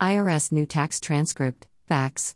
IRS New Tax Transcript, Facts.